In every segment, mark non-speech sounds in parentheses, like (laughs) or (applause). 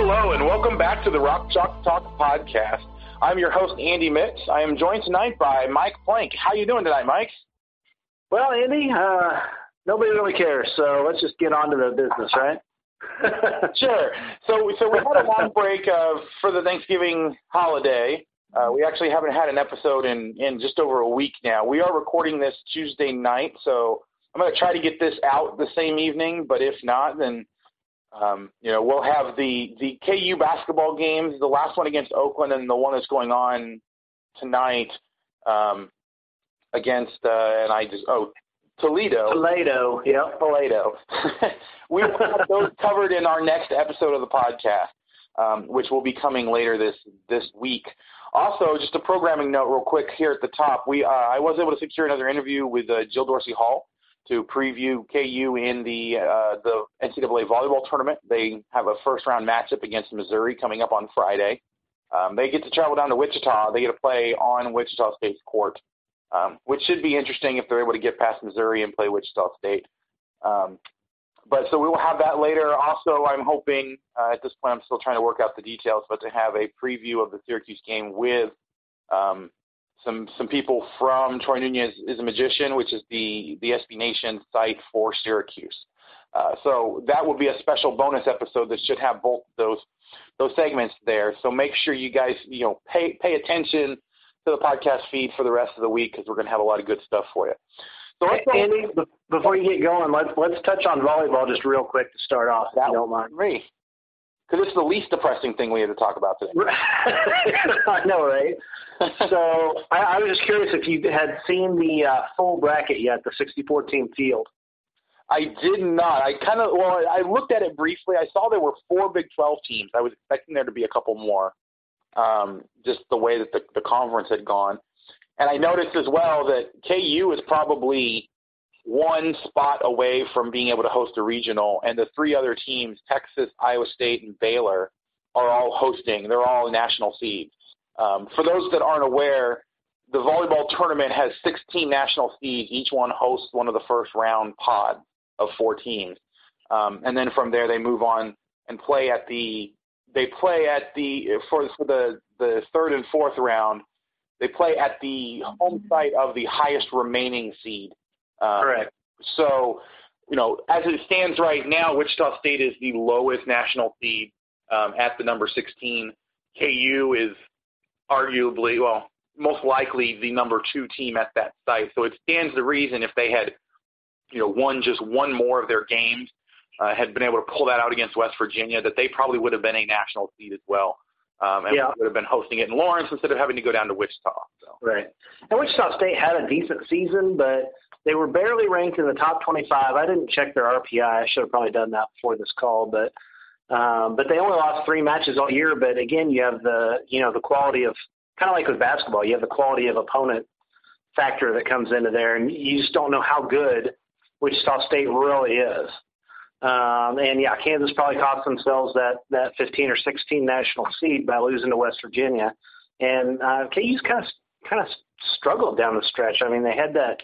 Hello, and welcome back to the Rock Chalk Talk podcast. I'm your host, Andy Mitts. I am joined tonight by Mike Plank. How you doing tonight, Mike? Well, Andy, uh, nobody really cares, so let's just get on to the business, right? (laughs) sure. So, so we had a long break uh, for the Thanksgiving holiday. Uh, we actually haven't had an episode in, in just over a week now. We are recording this Tuesday night, so I'm going to try to get this out the same evening, but if not, then um, you know, we'll have the the KU basketball games, the last one against Oakland, and the one that's going on tonight um, against uh, and I just oh Toledo. Toledo, yeah, Toledo. (laughs) we will have those covered in our next episode of the podcast, um, which will be coming later this this week. Also, just a programming note, real quick here at the top. We uh, I was able to secure another interview with uh, Jill Dorsey Hall to preview KU in the uh, the NCAA volleyball tournament. They have a first round matchup against Missouri coming up on Friday. Um, they get to travel down to Wichita. They get to play on Wichita State's court, um, which should be interesting if they're able to get past Missouri and play Wichita State. Um, but so we will have that later. Also, I'm hoping uh, at this point I'm still trying to work out the details, but to have a preview of the Syracuse game with um, some some people from Troy Nunes is a magician, which is the the SB Nation site for Syracuse. Uh, so that will be a special bonus episode that should have both those those segments there. So make sure you guys you know pay pay attention to the podcast feed for the rest of the week because we're going to have a lot of good stuff for you. So let's Andy, before you get going, let's let's touch on volleyball just real quick to start off. That if you don't mind. Me because it's the least depressing thing we had to talk about today. (laughs) I know, right? (laughs) so I, I, was just curious if you had seen the uh, full bracket yet, the 64 team field. I did not. I kind of well, I looked at it briefly. I saw there were four Big 12 teams. I was expecting there to be a couple more, um, just the way that the, the conference had gone. And I noticed as well that KU is probably one spot away from being able to host a regional, and the three other teams, Texas, Iowa State, and Baylor, are all hosting. They're all national seeds. Um, for those that aren't aware, the volleyball tournament has 16 national seeds. Each one hosts one of the first round pods of four teams, um, and then from there they move on and play at the they play at the for for the the third and fourth round. They play at the home site of the highest remaining seed. Um, Correct. So, you know, as it stands right now, Wichita State is the lowest national seed um, at the number 16. KU is arguably, well, most likely the number two team at that site. So it stands to reason if they had, you know, won just one more of their games, uh, had been able to pull that out against West Virginia, that they probably would have been a national seed as well. um, and Yeah. would have been hosting it in Lawrence instead of having to go down to Wichita. So. Right. And Wichita State had a decent season, but they were barely ranked in the top 25. I didn't check their RPI. I should have probably done that before this call, but um, but they only lost three matches all year. But again, you have the you know the quality of kind of like with basketball, you have the quality of opponent factor that comes into there, and you just don't know how good Wichita State really is. Um, and yeah, Kansas probably cost themselves that that 15 or 16 national seed by losing to West Virginia. And uh, KU's kind of kind of struggled down the stretch. I mean, they had that,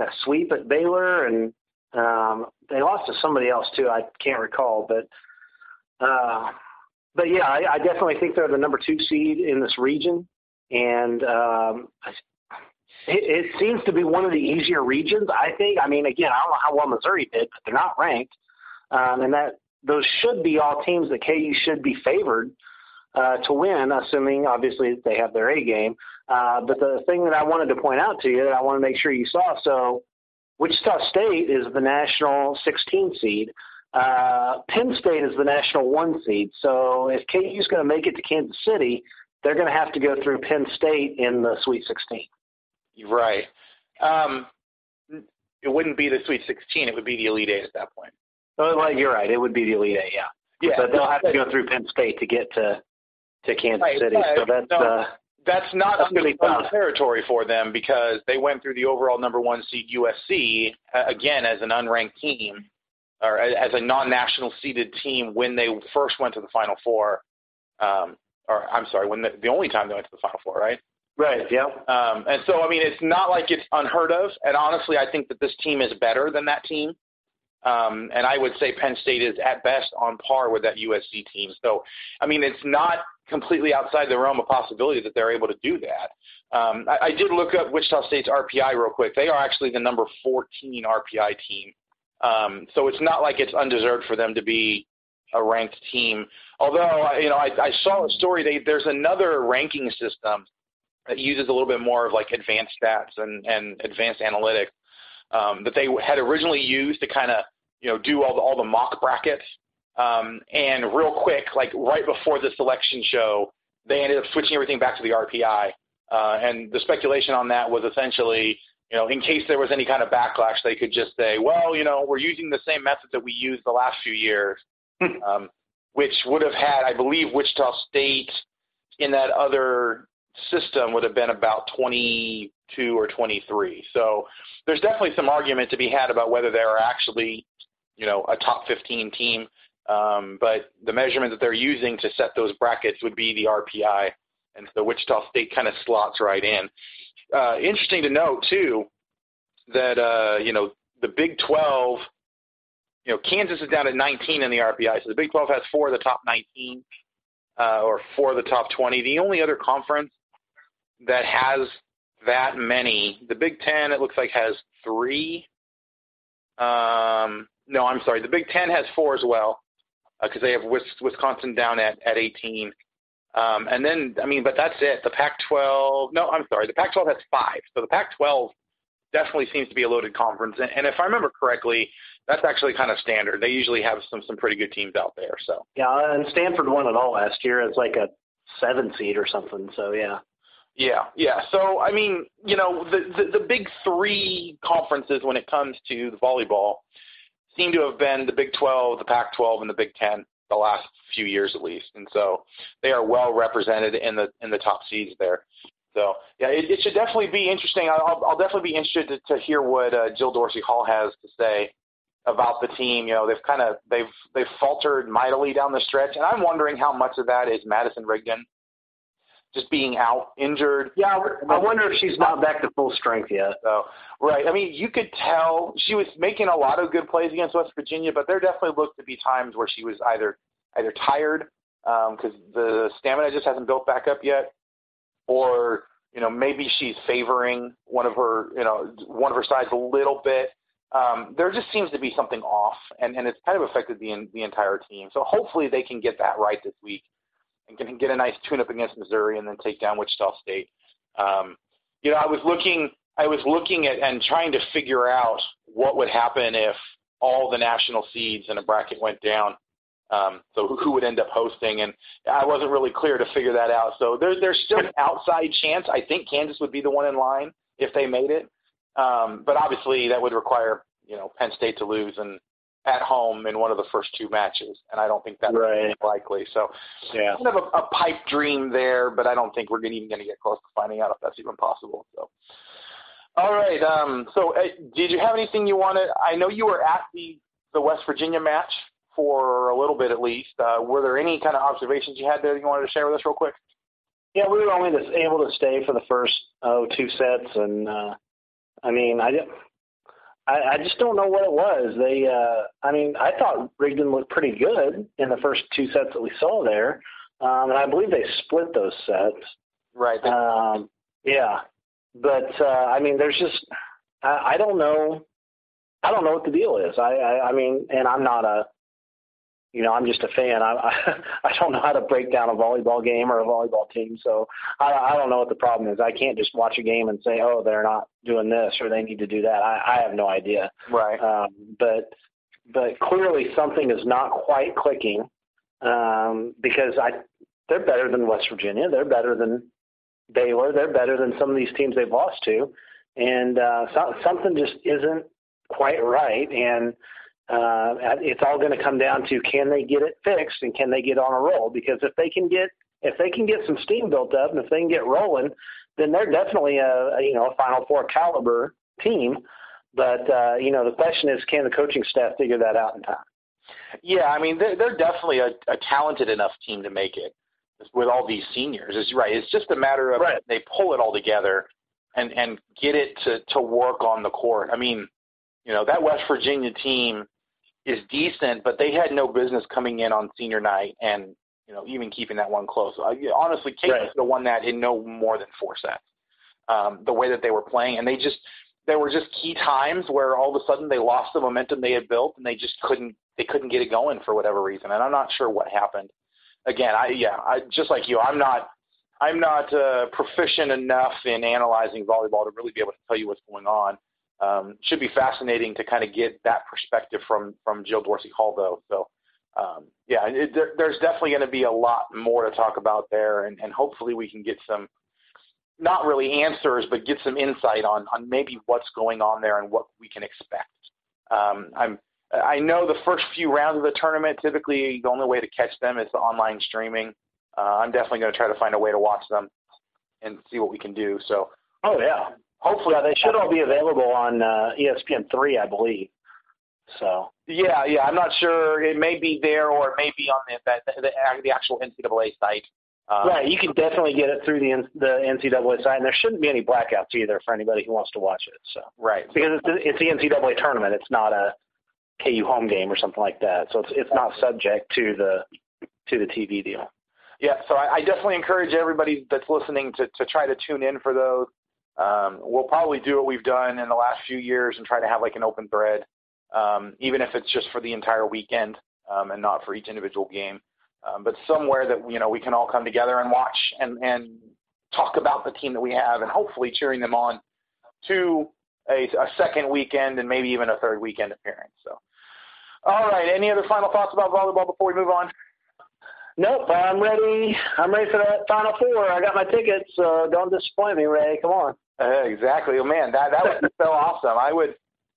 that sweep at Baylor, and um, they lost to somebody else too. I can't recall, but uh, but yeah, I, I definitely think they're the number two seed in this region, and um, it, it seems to be one of the easier regions. I think. I mean, again, I don't know how well Missouri did, but they're not ranked, um, and that those should be all teams that KU should be favored uh, to win, assuming obviously they have their A game. Uh, but the thing that I wanted to point out to you that I want to make sure you saw, so Wichita State is the national 16 seed. Uh, Penn State is the national one seed. So if KU is going to make it to Kansas City, they're going to have to go through Penn State in the Sweet 16. Right. Um, it wouldn't be the Sweet 16. It would be the Elite Eight at that point. Oh, well, you're right. It would be the Elite Eight, yeah. Yeah, But they'll have to go through Penn State to get to to Kansas Right, City. So that's No, uh, That's not That's undefiled tough. territory for them because they went through the overall number one seed USC uh, again as an unranked team or as a non-national seeded team when they first went to the Final Four. Um, or I'm sorry, when the, the only time they went to the Final Four, right? right. Yeah. Um, and so, I mean, it's not like it's unheard of. And honestly, I think that this team is better than that team. Um, and I would say Penn State is at best on par with that USC team. So, I mean, it's not completely outside the realm of possibility that they're able to do that. Um, I, I did look up Wichita State's RPI real quick. They are actually the number 14 RPI team. Um, so it's not like it's undeserved for them to be a ranked team. Although, you know, I, I saw a story. They, there's another ranking system that uses a little bit more of like advanced stats and, and advanced analytics um, that they had originally used to kind of you know do all the all the mock brackets. Um, and real quick, like right before the selection show, they ended up switching everything back to the RPI. Uh, and the speculation on that was essentially, you know, in case there was any kind of backlash, they could just say, well, you know, we're using the same method that we used the last few years, um, which would have had, I believe, Wichita State in that other system would have been about 22 or 23. So there's definitely some argument to be had about whether they're actually, you know, a top 15 team. Um, but the measurement that they're using to set those brackets would be the RPI, and so Wichita State kind of slots right in. Uh, interesting to note too that uh, you know the Big 12. You know, Kansas is down at 19 in the RPI, so the Big 12 has four of the top 19 uh, or four of the top 20. The only other conference that has that many, the Big Ten, it looks like has three. Um, no, I'm sorry. The Big Ten has four as well because they have Wisconsin down at at 18. Um, and then, I mean, but that's it. The Pac-12. No, I'm sorry. The Pac-12 has five. So the Pac-12 definitely seems to be a loaded conference. And, and if I remember correctly, that's actually kind of standard. They usually have some some pretty good teams out there. So Yeah, and Stanford won it all last year as like a seven seed or something. So yeah. Yeah, yeah. So I mean, you know, the, the the big three conferences when it comes to the volleyball seem to have been the Big 12, the Pac-12, and the Big 10 the last few years at least, and so they are well represented in the in the top seeds there. So yeah, it, it should definitely be interesting. I'll, I'll definitely be interested to, to hear what uh, Jill Dorsey Hall has to say about the team. You know, they've kind of they've they've faltered mightily down the stretch, and I'm wondering how much of that is Madison Rigdon just being out injured. Yeah, I wonder if she's not back to full strength yet. So, right. I mean, you could tell she was making a lot of good plays against West Virginia, but there definitely looked to be times where she was either either tired because the stamina just hasn't built back up yet, or you know maybe she's favoring one of her you know one of her sides a little bit. Um, there just seems to be something off, and, and it's kind of affected the the entire team. So hopefully they can get that right this week and can get a nice tune-up against Missouri and then take down Wichita State. Um, you know, I was looking, I was looking at and trying to figure out what would happen if all the national seeds in a bracket went down. Um, so who, who would end up hosting? And I wasn't really clear to figure that out. So there, there's still an outside chance. I think Kansas would be the one in line if they made it. Um, but obviously that would require you know Penn State to lose and at home in one of the first two matches, and I don't think that's Right. likely. So Yeah. kind of a, a pipe dream there, but I don't think we're even going to get close to finding out if that's even possible. So, all right. Um, so, uh, did you have anything you wanted? I know you were at the the West Virginia match for a little bit at least. Uh, were there any kind of observations you had there that you wanted to share with us real quick? Yeah, we were only able to stay for the first oh two sets, and uh, I mean, I, I I just don't know what it was. They, uh, I mean, I thought Rigdon looked pretty good in the first two sets that we saw there, um, and I believe they split those sets. Right. Um, yeah, but uh, I mean, there's just I, I don't know. I don't know what the deal is. I, I I mean, and I'm not a you know, I'm just a fan. I, I (laughs) I don't know how to break down a volleyball game or a volleyball team, so I I don't know what the problem is. I can't just watch a game and say, oh, they're not doing this or they need to do that. I I have no idea. right. Um, but but clearly something is not quite clicking um, because I they're better than West Virginia. They're better than Baylor. They're better than some of these teams they've lost to, and uh, so, something just isn't quite right. And uh, it's all going to come down to can they get it fixed and can they get on a roll? Because if they can get if they can get some steam built up and if they can get rolling, then they're definitely a, a you know a Final Four caliber team. But uh, you know the question is, can the coaching staff figure that out in time? Yeah, I mean they're, they're definitely a, a talented enough team to make it with all these seniors. Is right. It's just a matter of Right. they pull it all together and and get it to to work on the court. I mean, you know that West Virginia team is decent, but they had no business coming in on senior night and you know even keeping that one close. I, honestly, Kate Right. have won that in no more than four sets. Um, the way that they were playing, and they just there were just key times where all of a sudden they lost the momentum they had built, and they just couldn't they couldn't get it going for whatever reason. And I'm not sure what happened. Again, I yeah, I just like you, I'm not I'm not uh, proficient enough in analyzing volleyball to really be able to tell you what's going on. Um, should be fascinating to kind of get that perspective from from Jill Dorsey Hall, though. So, um, yeah, it, there, there's definitely going to be a lot more to talk about there, and, and hopefully we can get some not really answers, but get some insight on on maybe what's going on there and what we can expect. Um, I'm I know the first few rounds of the tournament typically the only way to catch them is the online streaming. Uh, I'm definitely going to try to find a way to watch them and see what we can do. So Oh yeah, hopefully they should all be available on uh, ESPN three, I believe. So Yeah, yeah. I'm not sure. It may be there or it may be on the that, the, the actual NCAA site. Um, right, you can definitely get it through the the NCAA site, and there shouldn't be any blackouts either for anybody who wants to watch it. So Right. because it's, it's the NCAA tournament, it's not a KU home game or something like that, so it's it's not subject to the to the TV deal. Yeah. So I, I definitely encourage everybody that's listening to to try to tune in for those. Um, we'll probably do what we've done in the last few years and try to have like an open thread, um, even if it's just for the entire weekend um, and not for each individual game. Um, but somewhere that you know we can all come together and watch and and talk about the team that we have and hopefully cheering them on to a, a second weekend and maybe even a third weekend appearance. So, all right. Any other final thoughts about volleyball before we move on? Nope, I'm ready. I'm ready for that Final Four. I got my tickets, so don't disappoint me, Ray. Come on. Uh, exactly. Oh man, that that would be so awesome. I would,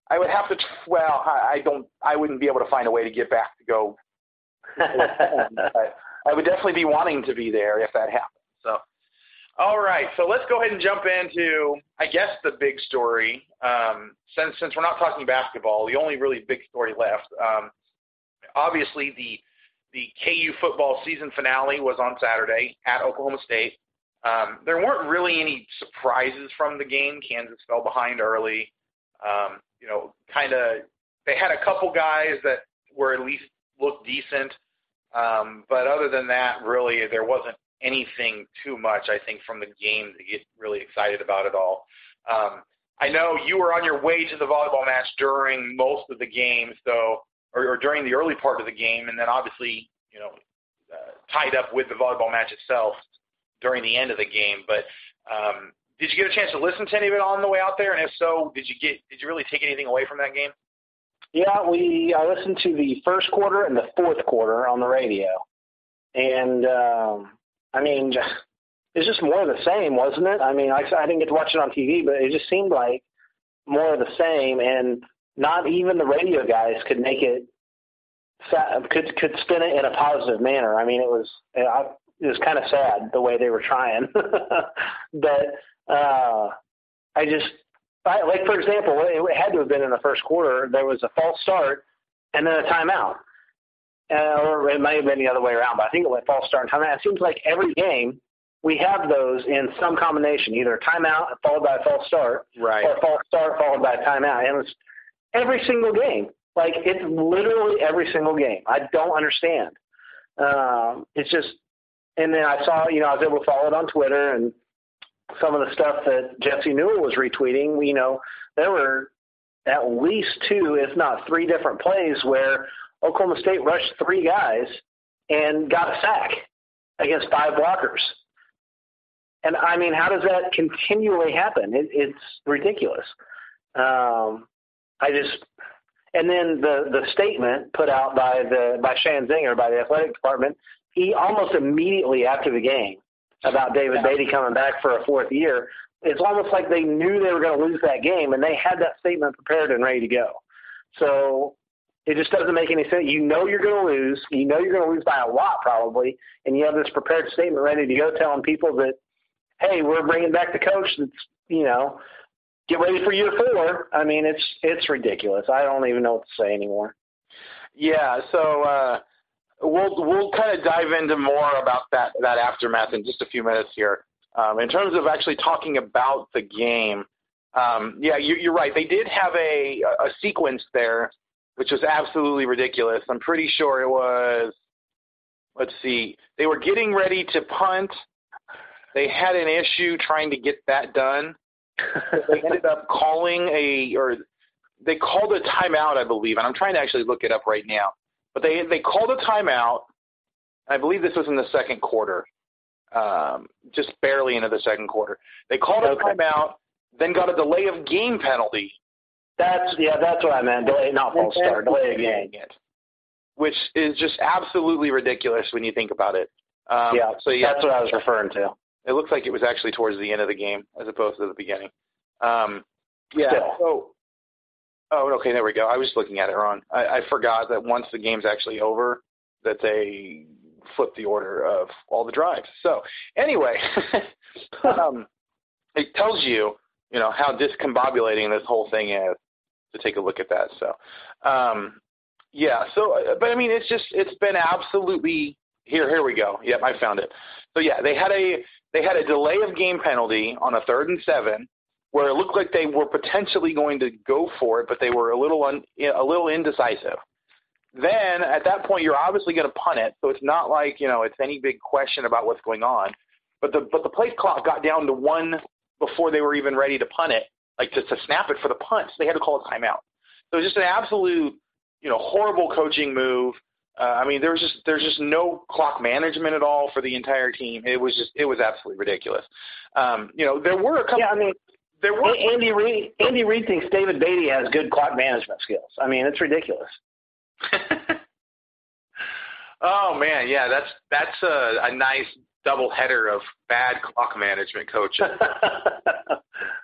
I would have to. Well, I, I don't. I wouldn't be able to find a way to get back to go. I, (laughs) I would definitely be wanting to be there if that happened. So, all right. So let's go ahead and jump into, I guess, the big story. Um, since since we're not talking basketball, the only really big story left. Um, obviously, the the KU football season finale was on Saturday at Oklahoma State. Um, there weren't really any surprises from the game. Kansas fell behind early. Um, you know, kind of they had a couple guys that were at least looked decent, um, but other than that, really there wasn't anything too much. I think from the game to get really excited about it all. Um, I know you were on your way to the volleyball match during most of the game, so or, or during the early part of the game, and then obviously you know uh, tied up with the volleyball match itself during the end of the game. But um, did you get a chance to listen to any of it on the way out there? And if so, did you get did you really take anything away from that game? Yeah, we I listened to the first quarter and the fourth quarter on the radio, and um, I mean, (laughs) it's just more of the same, wasn't it? I mean, I, I didn't get to watch it on TV, but it just seemed like more of the same, and not even the radio guys could make it could could spin it in a positive manner. I mean, it was it was kind of sad the way they were trying, (laughs) but uh, I just I, like for example, it had to have been in the first quarter. There was a false start and then a timeout, uh, or it might have been the other way around. But I think it went false start and timeout. It seems like every game we have those in some combination, either timeout followed by a false start, right. or false start followed by a timeout. And it's every single game. Like it's literally every single game. I don't understand. Um, it's just, and then I saw, you know, I was able to follow it on Twitter and some of the stuff that Jesse Newell was retweeting. You know, there were at least two, if not three, different plays where Oklahoma State rushed three guys and got a sack against five blockers. And I mean, how does that continually happen? It, it's ridiculous. Um, I just and then the the statement put out by the by Sheahon Zenger by the athletic department, he almost immediately after the game about David yeah. Beaty coming back for a fourth year. It's almost like they knew they were going to lose that game, and they had that statement prepared and ready to go. So it just doesn't make any sense. You know you're going to lose. You know you're going to lose by a lot probably, and you have this prepared statement ready to go, telling people that, hey, we're bringing back the coach that's you know get ready for year four. I mean, it's it's ridiculous. I don't even know what to say anymore. Yeah, so uh, we'll we'll kind of dive into more about that that aftermath in just a few minutes here. Um, in terms of actually talking about the game, um, yeah, you, you're right. They did have a a sequence there, which was absolutely ridiculous. I'm pretty sure it was. Let's see. They were getting ready to punt. They had an issue trying to get that done (laughs) they ended up calling a or they called a timeout, I believe, and I'm trying to actually look it up right now. But they they called a timeout. I believe this was in the second quarter, um, just barely into the second quarter. They called okay. a timeout, then got a delay of game penalty. That's yeah, that's what I meant. Delay, not false start, delay of game. It, which is just absolutely ridiculous when you think about it. Um, yeah, so yeah, that's what I was referring to. It looks like it was actually towards the end of the game as opposed to the beginning. Um, yeah. Still. So, oh, okay, there we go. I was looking at it wrong. I, I forgot that once the game's actually over, that they flip the order of all the drives. So, anyway, (laughs) um, it tells you, you know, how discombobulating this whole thing is to take a look at that. So, um, yeah. So, but I mean, it's just it's been absolutely here. Here we go. Yep, I found it. So yeah, they had a they had a delay of game penalty on a third and seven where it looked like they were potentially going to go for it, but they were a little un, a little indecisive. Then at that point, you're obviously going to punt it, so it's not like you know it's any big question about what's going on. But the but the play clock got down to one before they were even ready to punt it, like to, to snap it for the punt. So they had to call a timeout. So it was just an absolute you know horrible coaching move. Uh, I mean, there's just there's just no clock management at all for the entire team. It was just it was absolutely ridiculous. Um, you know, there were a couple. Yeah, I mean, there were Andy Reid. Andy Reid thinks David Beaty has good clock management skills. I mean, it's ridiculous. (laughs) oh man, yeah, that's that's a, a nice double header of bad clock management coaches. (laughs)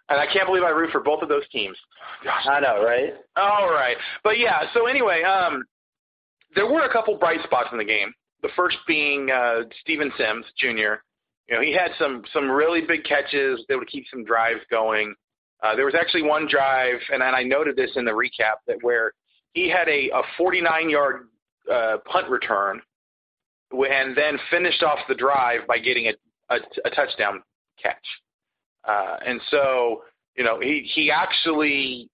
and I can't believe I root for both of those teams. Gosh. I know, right? All right, but yeah. So anyway, um, there were a couple bright spots in the game. The first being uh, Steven Sims Jr. You know, he had some some really big catches. They would keep some drives going. Uh, there was actually one drive, and, and I noted this in the recap that where he had a, a 49 yard uh, punt return, and then finished off the drive by getting a, a, a touchdown catch. Uh, and so, you know, he he actually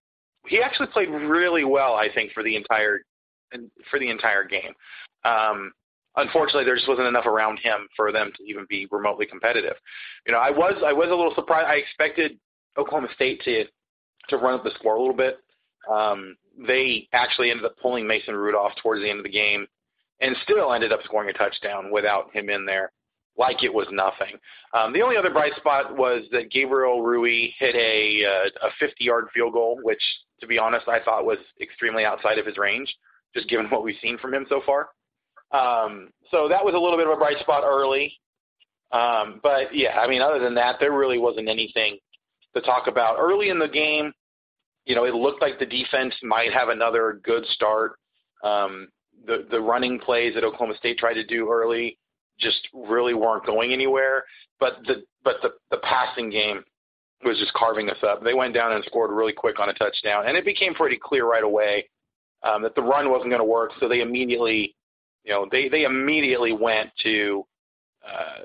he actually played really well, I think, for the entire for the entire game. Um, unfortunately, there just wasn't enough around him for them to even be remotely competitive. You know, I was I was a little surprised. I expected Oklahoma State to to run up the score a little bit. Um, they actually ended up pulling Mason Rudolph towards the end of the game, and still ended up scoring a touchdown without him in there. like it was nothing. Um, the only other bright spot was that Gabriel Rui hit a uh, a 50 yard field goal, which to be honest I thought was extremely outside of his range, just given what we've seen from him so far. Um, so that was a little bit of a bright spot early. Um, but yeah, I mean, other than that, there really wasn't anything to talk about early in the game. You know, it looked like the defense might have another good start. Um, the the running plays that Oklahoma State tried to do early just really weren't going anywhere. But the but the the passing game was just carving us up. They went down and scored really quick on a touchdown, and it became pretty clear right away um, that the run wasn't going to work. So they immediately, you know, they they immediately went to uh,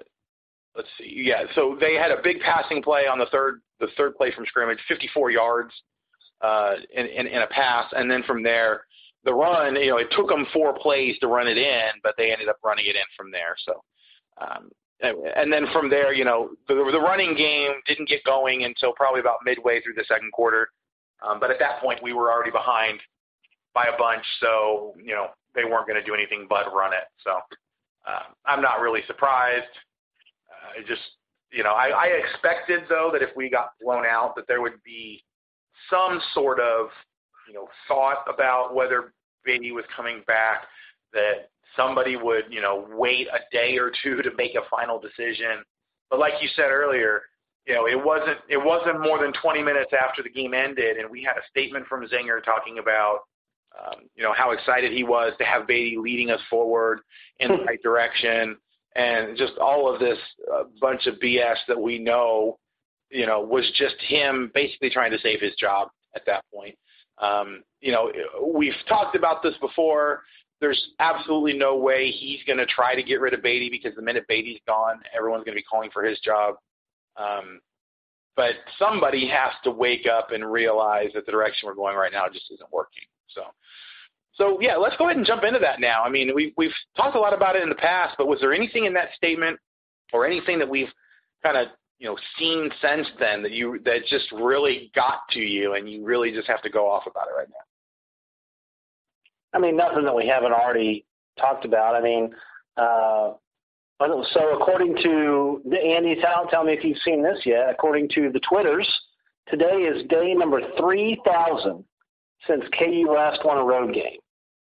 let's see, yeah. So they had a big passing play on the third the third play from scrimmage, 54 yards uh, in, in in a pass, and then from there the run, you know, it took them four plays to run it in, but they ended up running it in from there. So, um, and then from there, you know, the, the running game didn't get going until probably about midway through the second quarter. Um, but at that point, we were already behind by a bunch, so you know they weren't going to do anything but run it. So uh, I'm not really surprised. Uh, just you know, I, I expected though that if we got blown out, that there would be some sort of you know, thought about whether Beaty was coming back, that somebody would, you know, wait a day or two to make a final decision. But like you said earlier, you know, it wasn't it wasn't more than 20 minutes after the game ended, and we had a statement from Zenger talking about, um, you know, how excited he was to have Beaty leading us forward in the right direction, and just all of this uh, bunch of BS that we know, you know, was just him basically trying to save his job at that point. Um, you know, we've talked about this before. There's absolutely no way he's going to try to get rid of Beaty because the minute Beaty's gone, everyone's going to be calling for his job. Um, but somebody has to wake up and realize that the direction we're going right now just isn't working. So, so yeah, let's go ahead and jump into that now. I mean, we, we've talked a lot about it in the past, but was there anything in that statement or anything that we've kind of you know seen since then that you that just really got to you and you really just have to go off about it right now? I mean, nothing that we haven't already talked about. I mean, uh, so according to Andy, tell, tell me if you've seen this yet. According to the Twitters, today is day number three thousand since KU last won a road game.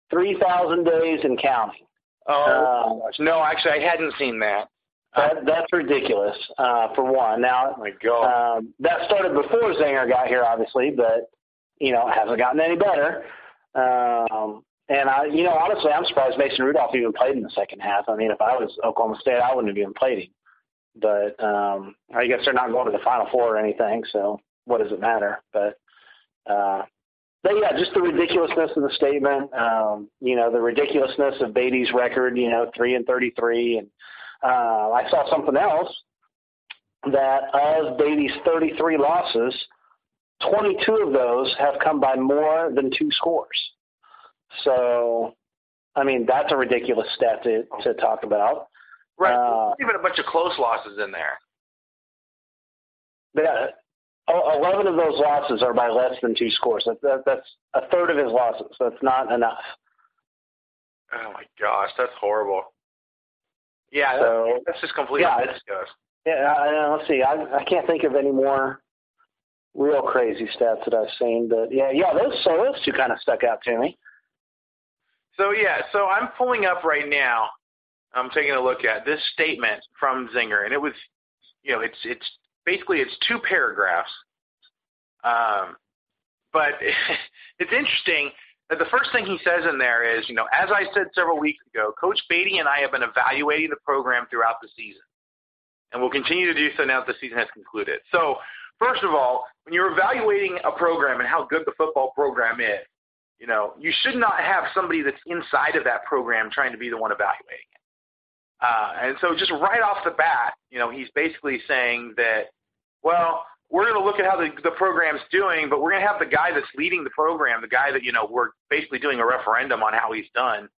Three thousand days and counting. Oh uh, no, actually, I hadn't seen that. That, that's ridiculous, uh, for one. Now, oh my God. Um, that started before Zenger got here, obviously, but you know, hasn't gotten any better. Um, and I, you know, honestly, I'm surprised Mason Rudolph even played in the second half. I mean, if I was Oklahoma State, I wouldn't have even played him. But um, I guess they're not going to the Final Four or anything, so what does it matter? But, uh, but yeah, just the ridiculousness of the statement. Um, you know, the ridiculousness of Beaty's record. You know, three and thirty-three, and uh, I saw something else that of Beaty's 33 losses, 22 of those have come by more than two scores. So, I mean, that's a ridiculous stat to, to talk about. Right. Uh, even a bunch of close losses in there. Yeah. 11 of those losses are by less than two scores. That, that, that's a third of his losses. That's not enough. Oh my gosh, that's horrible. Yeah, so, that's just completely yeah, ridiculous. Yeah, I, let's see. I, I can't think of any more real crazy stats that I've seen, but yeah, yeah, those so those two kind of stuck out to me. So yeah, so I'm pulling up right now. I'm taking a look at this statement from Zenger, and it was, you know, it's it's basically it's two paragraphs, um, but (laughs) it's interesting that the first thing he says in there is, you know, as I said several weeks ago, Coach Beaty and I have been evaluating the program throughout the season, and we'll continue to do so now that the season has concluded. So, first of all, when you're evaluating a program and how good the football program is, you know, you should not have somebody that's inside of that program trying to be the one evaluating it. Uh, and so, just right off the bat, you know, he's basically saying that, well, we're going to look at how the, the program's doing, but we're going to have the guy that's leading the program, the guy that, you know, we're basically doing a referendum on how he's done,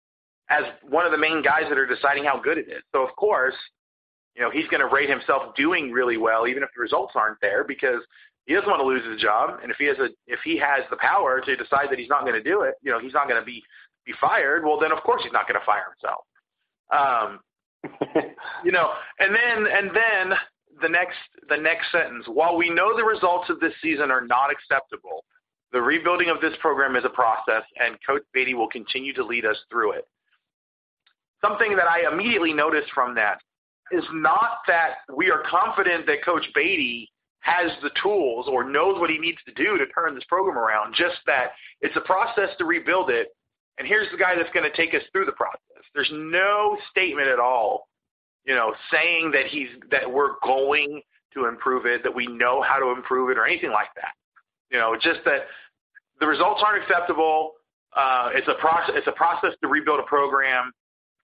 as one of the main guys that are deciding how good it is. So, of course, you know, he's going to rate himself doing really well, even if the results aren't there, because he doesn't want to lose his job. And if he has a, if he has the power to decide that he's not going to do it, you know, he's not going to be, be fired. Well, then of course he's not going to fire himself. Um, you know, and then and then the next the next sentence. While we know the results of this season are not acceptable, the rebuilding of this program is a process, and Coach Beaty will continue to lead us through it. Something that I immediately noticed from that is not that we are confident that Coach Beaty has the tools or knows what he needs to do to turn this program around, just that it's a process to rebuild it. And here's the guy that's going to take us through the process. There's no statement at all, you know, saying that he's that we're going to improve it, that we know how to improve it, or anything like that. You know, just that the results aren't acceptable. Uh, it's a process. It's a process to rebuild a program,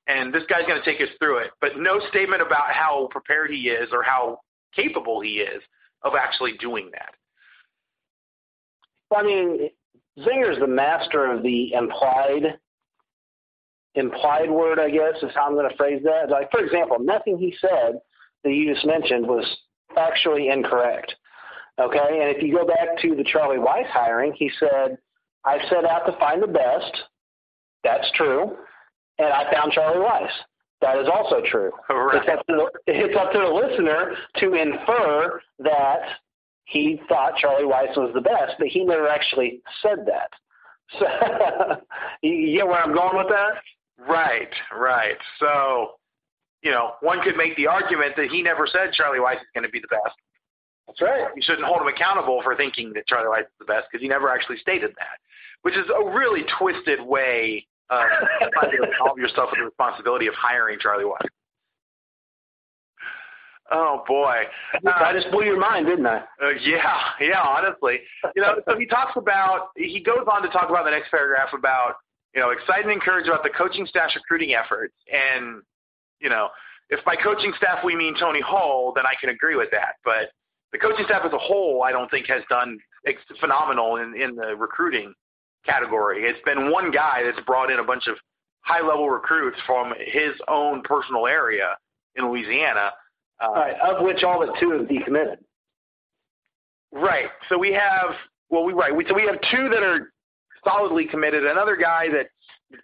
and this guy's going to take us through it. But no statement about how prepared he is or how capable he is of actually doing that. I mean, Zenger's the master of the implied implied word, I guess, is how I'm going to phrase that. Like, for example, nothing he said that you just mentioned was factually incorrect. Okay, and if you go back to the Charlie Weis hiring, he said, I set out to find the best. That's true. And I found Charlie Weis. That is also true. (laughs) Right. It's, up to the, it's up to the listener to infer that he thought Charlie Weis was the best, but he never actually said that. (laughs) So, you get where I'm going with that? Right, right. So, you know, one could make the argument that he never said Charlie Weis is going to be the best. That's right. You shouldn't hold him accountable for thinking that Charlie Weis is the best because he never actually stated that, which is a really twisted way of trying to involve yourself with the responsibility of hiring Charlie Weis. Oh boy, uh, I just blew your mind, didn't I? Uh, yeah, yeah. Honestly, you know. So he talks about. He goes on to talk about the next paragraph about you know excited and encouraged about the coaching staff's recruiting efforts, and you know if by coaching staff we mean Tony Hull, then I can agree with that. But the coaching staff as a whole, I don't think has done phenomenal in, in the recruiting category. It's been one guy that's brought in a bunch of high level recruits from his own personal area in Louisiana. Uh, right, of which all but two have decommitted. Right. So we have well, we right. We, so we have two that are solidly committed. Another guy that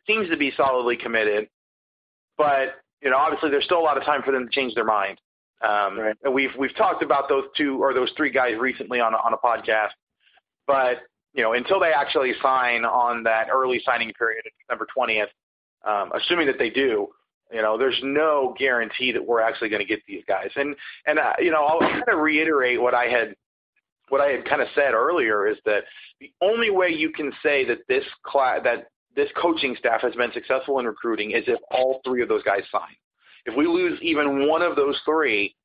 seems to be solidly committed, but you know, obviously there's still a lot of time for them to change their mind. Um, right. And we've we've talked about those two or those three guys recently on on a podcast, but you know until they actually sign on that early signing period of December twentieth, um, assuming that they do, you know there's no guarantee that we're actually going to get these guys. And and uh, you know I'll kind of reiterate what I had what I had kind of said earlier is that the only way you can say that this class that this coaching staff has been successful in recruiting is if all three of those guys sign. If we lose even one of those three,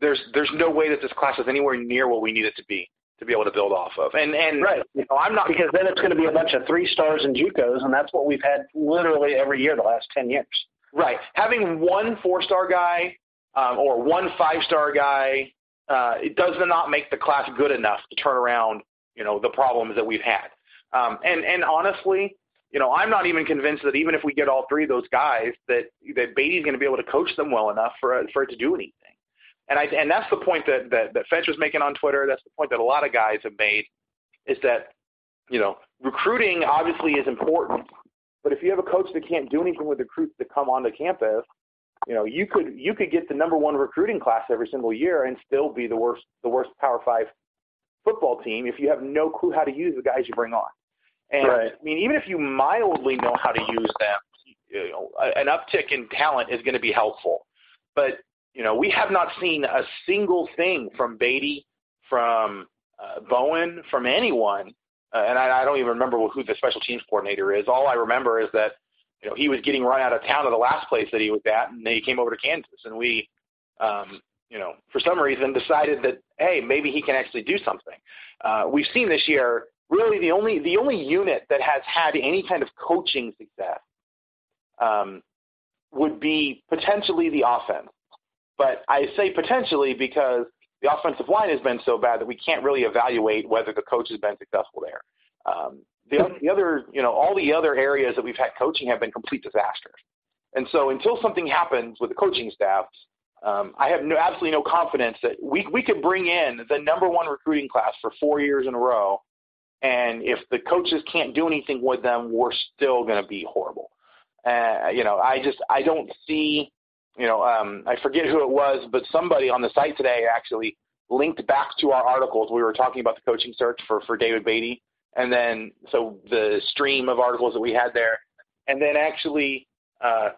there's there's no way that this class is anywhere near what we need it to be to be able to build off of. And and right, you know, I'm not because then it's going to be a bunch of three stars and JUCOs, and that's what we've had literally every year the last ten years. Right, having one four star guy um, or one five star guy, uh, it does not make the class good enough to turn around, you know, the problems that we've had. Um, and and honestly, you know, I'm not even convinced that even if we get all three of those guys, that that Beaty's going to be able to coach them well enough for for it to do anything. And I and that's the point that that that Fetch was making on Twitter. That's the point that a lot of guys have made, is that you know recruiting obviously is important, but if you have a coach that can't do anything with recruits that come onto campus, you know you could you could get the number one recruiting class every single year and still be the worst the worst Power Five football team if you have no clue how to use the guys you bring on. And right. I mean, even if you mildly know how to use them, you know, an uptick in talent is going to be helpful. But you know, we have not seen a single thing from Beaty, from uh, Bowen, from anyone, uh, and I, I don't even remember who the special teams coordinator is. All I remember is that you know he was getting run out of town of the last place that he was at, and he came over to Kansas, and we, um, you know, for some reason decided that hey, maybe he can actually do something. Uh, we've seen this year really the only the only unit that has had any kind of coaching success um, would be potentially the offense. But I say potentially because the offensive line has been so bad that we can't really evaluate whether the coach has been successful there. Um, the, the other, you know, all the other areas that we've had coaching have been complete disasters. And so until something happens with the coaching staff, um, I have no, absolutely no confidence that we, we could bring in the number one recruiting class for four years in a row and if the coaches can't do anything with them, we're still going to be horrible. Uh, you know, I just I don't see you know, um, I forget who it was, but somebody on the site today actually linked back to our articles. We were talking about the coaching search for for David Beaty, and then so the stream of articles that we had there, and then actually uh,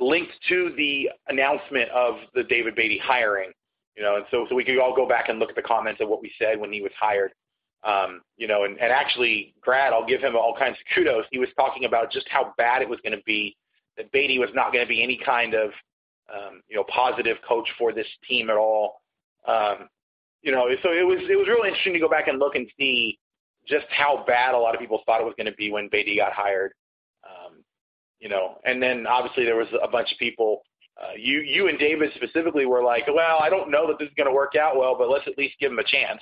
linked to the announcement of the David Beaty hiring. You know, and so so we could all go back and look at the comments of what we said when he was hired. Um, you know, and, and actually, Grad, I'll give him all kinds of kudos. He was talking about just how bad it was going to be that Beaty was not going to be any kind of um, you know positive coach for this team at all. Um, you know, so it was it was really interesting to go back and look and see just how bad a lot of people thought it was going to be when Beaty got hired. Um, you know, and then obviously there was a bunch of people. Uh, you you and David specifically were like, well, I don't know that this is going to work out well, but let's at least give him a chance.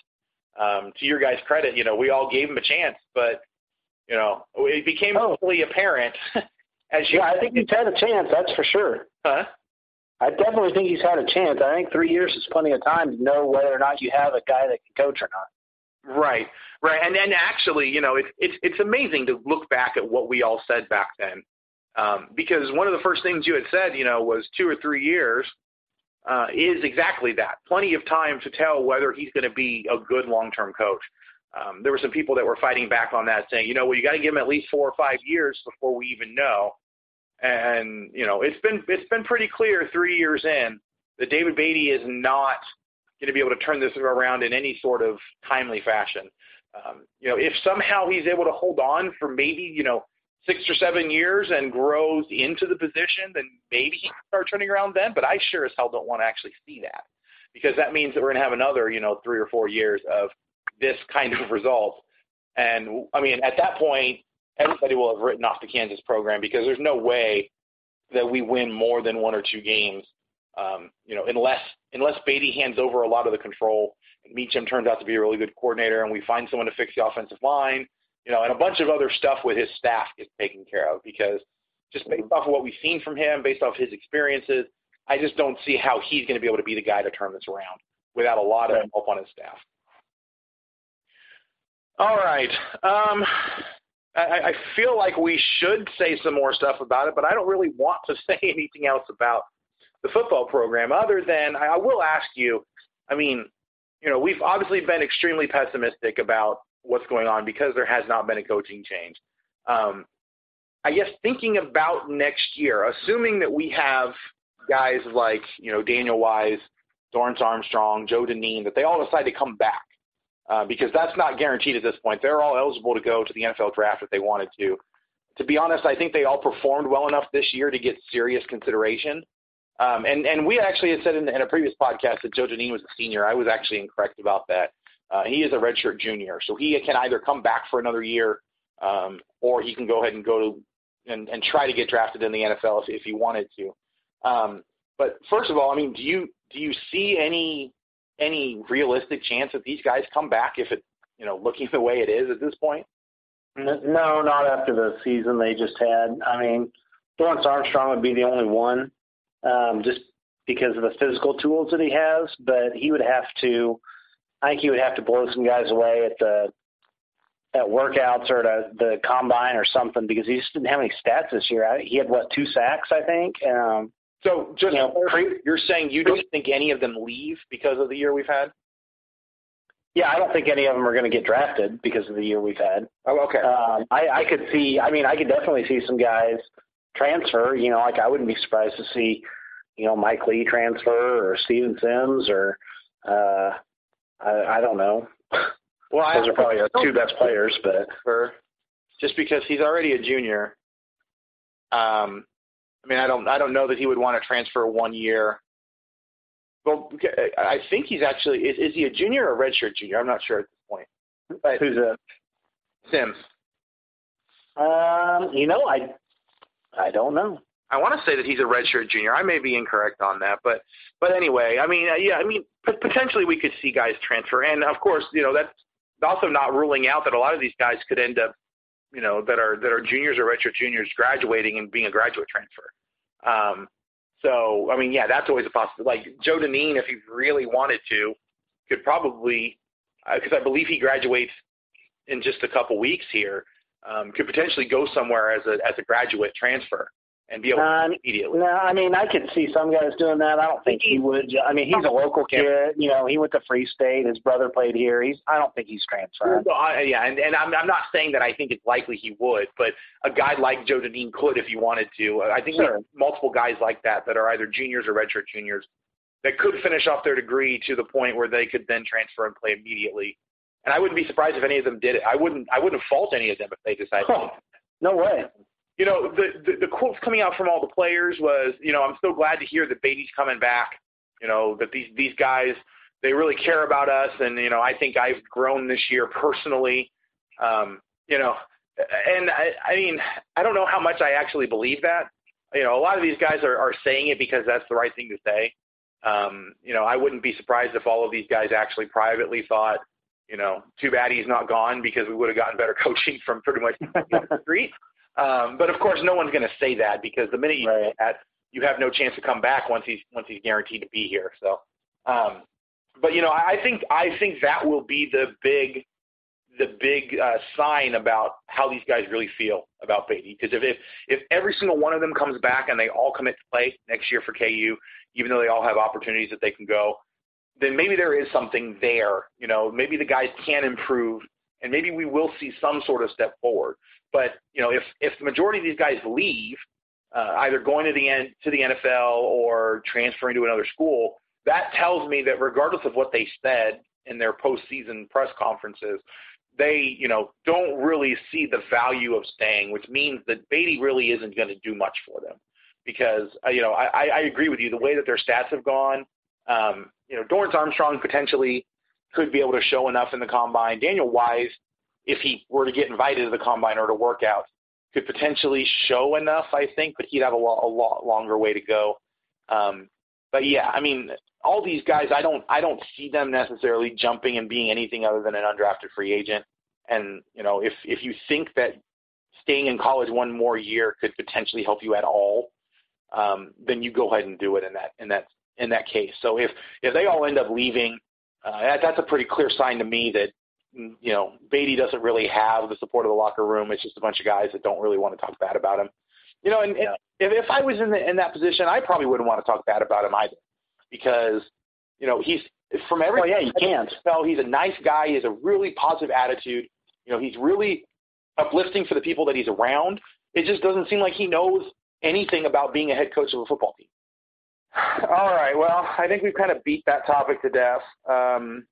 Um, to your guys' credit, you know, we all gave him a chance, but you know, it became Oh. fully apparent (laughs) as you. Yeah, I think he's had a chance. That's for sure. Huh? I definitely think he's had a chance. I think three years is plenty of time to know whether or not you have a guy that can coach or not. Right, right, and and actually, you know, it's it's it's amazing to look back at what we all said back then, um, because one of the first things you had said, you know, was two or three years uh, is exactly that. Plenty of time to tell whether he's going to be a good long-term coach. Um, there were some people that were fighting back on that, saying, you know, well, you got to give him at least four or five years before we even know. And you know, it's been it's been pretty clear three years in that David Beaty is not going to be able to turn this around in any sort of timely fashion. Um, you know, if somehow he's able to hold on for maybe you know six or seven years and grows into the position, then maybe he can start turning around then. But I sure as hell don't want to actually see that because that means that we're going to have another you know three or four years of this kind of result. And I mean, at that point, everybody will have written off the Kansas program because there's no way that we win more than one or two games. Um, you know, unless unless Beaty hands over a lot of the control and Meacham turns out to be a really good coordinator and we find someone to fix the offensive line, you know, and a bunch of other stuff with his staff is taken care of because just based off of what we've seen from him, based off his experiences, I just don't see how he's going to be able to be the guy to turn this around without a lot of help on his staff. All right. Um, I, I feel like we should say some more stuff about it, but I don't really want to (laughs) say anything else about the football program other than I, will ask you. I mean, you know, we've obviously been extremely pessimistic about what's going on because there has not been a coaching change. Um, I guess thinking about next year, assuming that we have guys like you know Daniel Wise, Dorance Armstrong, Joe Dineen, that they all decide to come back uh, because that's not guaranteed at this point. They're all eligible to go to the NFL draft if they wanted to. To be honest, I think they all performed well enough this year to get serious consideration. Um, and and we actually had said in, in a previous podcast that Joe Dineen was a senior. I was actually incorrect about that. Uh, he is a redshirt junior, so he can either come back for another year um, or he can go ahead and go to and, and try to get drafted in the NFL if, if he wanted to. Um, but first of all, I mean, do you do you see any any realistic chance that these guys come back if it you know looking (laughs) the way it is at this point? No, not after the season they just had. I mean, Dorance Armstrong would be the only one, um, just because of the physical tools that he has. But he would have to, I think he would have to blow some guys away at the at workouts or at the combine or something because he just didn't have any stats this year. I, he had what two sacks, I think. Um, So just You know, pre- you're saying you don't think any of them leave because of the year we've had? yeah, I don't think any of them are going to get drafted because of the year we've had. Oh, okay. Um, I, I could see. I mean, I could definitely see some guys transfer. You know, like I wouldn't be surprised to see, you know, Mike Lee transfer or Steven Sims or uh, I, I don't know. well, Those are probably our two best players, but for just because he's already a junior. Um, I mean, I don't, I don't know that he would want to transfer one year. Well, I think he's actually is, is he a junior or a redshirt junior? I'm not sure at this point. But who's a? Sims? Um, you know, I I don't know. I want to say that he's a redshirt junior. I may be incorrect on that, but but anyway, I mean, uh, yeah, I mean, potentially we could see guys transfer, and of course, you know, that's also not ruling out that a lot of these guys could end up, you know, that are that are juniors or redshirt juniors graduating and being a graduate transfer. Um, so I mean, yeah, that's always a possibility. Like Joe Dineen, if he really wanted to, could probably, because I believe he graduates in just a couple weeks here, um, could potentially go somewhere as a as a graduate transfer. And be able Uh, to immediately. No, I mean I could see some guys doing that. I don't think he would. I mean he's a local kid. You know, he went to Free State. His brother played here. He's. I don't think he's transferring. No, I, yeah, and, and I'm, I'm not saying that I think it's likely he would, but a guy like Joe Dineen could if he wanted to. I think Sure. have multiple guys like that that are either juniors or redshirt juniors that could finish off their degree to the point where they could then transfer and play immediately. And I wouldn't be surprised if any of them did it. I wouldn't. I wouldn't fault any of them if they decided. Huh. No way. You know, the, the the quotes coming out from all the players was, you know, I'm so glad to hear that Beaty's coming back. You know, that these these guys they really care about us, and you know, I think I've grown this year personally. Um, you know, and I, I mean, I don't know how much I actually believe that. You know, a lot of these guys are, are saying it because that's the right thing to say. Um, you know, I wouldn't be surprised if all of these guys actually privately thought, you know, too bad he's not gone because we would have gotten better (laughs) coaching from pretty much the street. Um, but of course, no one's going to say that because the minute you Right. say that, you have no chance to come back once he's once he's guaranteed to be here. So, um, but you know, I I think I think that will be the big the big uh, sign about how these guys really feel about Beaty. Because if, if if every single one of them comes back and they all commit to play next year for KU, even though they all have opportunities that they can go, then maybe there is something there. You know, maybe the guys can improve, and maybe we will see some sort of step forward. But you know, if if the majority of these guys leave, uh, either going to the end to the NFL or transferring to another school, that tells me that regardless of what they said in their postseason press conferences, they you know don't really see the value of staying, which means that Beaty really isn't going to do much for them. Because uh, you know, I, I agree with you. The way that their stats have gone, um, you know, Dorance Armstrong potentially could be able to show enough in the combine. Daniel Wise, if he were to get invited to the combine or to workouts, could potentially show enough, I think, but he'd have a lot, a lot longer way to go. Um, but yeah, I mean, all these guys, I don't, I don't see them necessarily jumping and being anything other than an undrafted free agent. And you know, if if you think that staying in college one more year could potentially help you at all, um, then you go ahead and do it in that in that in that case. So if if they all end up leaving, uh, that, that's a pretty clear sign to me that you know Beaty doesn't really have the support of the locker room. It's just a bunch of guys that don't really want to talk bad about him. You know, and, and if if I was in the, in that position, I probably wouldn't want to talk bad about him either, because you know he's from every. Well, yeah, you can't. (laughs) No, he's a nice guy. He has a really positive attitude. You know, he's really uplifting for the people that he's around. It just doesn't seem like he knows anything about being a head coach of a football team. All right. Well, I think we've kind of beat that topic to death. Um,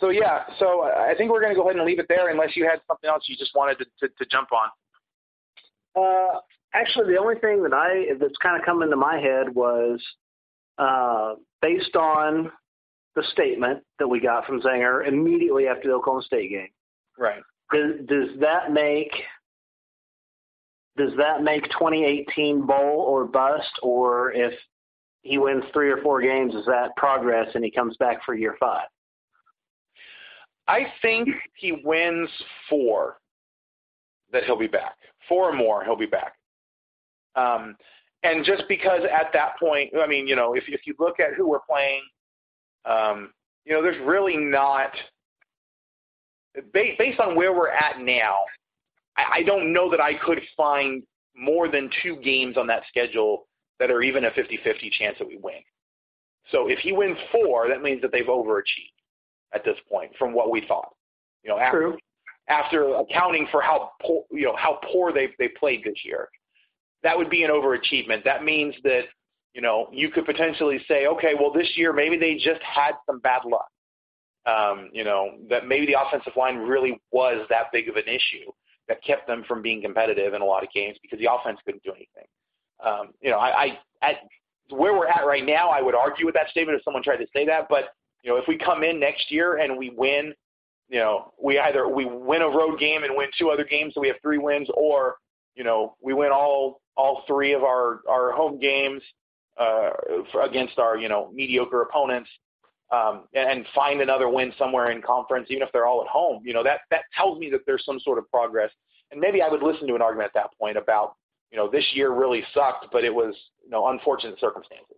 so yeah. So I think we're going to go ahead and leave it there, unless you had something else you just wanted to, to, to jump on. Uh, actually, the only thing that I that's kind of come into my head was uh, based on the statement that we got from Zenger immediately after the Oklahoma State game. Right. Does, does that make does that make 2018 bowl or bust, or if he wins three or four games, is that progress and he comes back for year five? I think he wins four, that he'll be back. Four or more, he'll be back. Um, and just because at that point, I mean, you know, if if you look at who we're playing, um, you know, there's really not based based on where we're at now. I, I don't know that I could find more than two games on that schedule that are even a 50-50 chance that we win. So if he wins four, that means that they've overachieved at this point from what we thought. You know, after, True. after accounting for how poor, you know how poor they they played this year, that would be an overachievement. That means that you know you could potentially say, okay, well this year maybe they just had some bad luck. Um, you know that maybe the offensive line really was that big of an issue that kept them from being competitive in a lot of games because the offense couldn't do anything. Um, you know, I, I at where we're at right now, I would argue with that statement if someone tried to say that. But you know, if we come in next year and we win, you know, we either we win a road game and win two other games, so we have three wins, or you know, we win all all three of our our home games uh, for, against our you know mediocre opponents, um, and, and find another win somewhere in conference, even if they're all at home. You know, that that tells me that there's some sort of progress, and maybe I would listen to an argument at that point about you know this year really sucked, but it was you know unfortunate circumstances.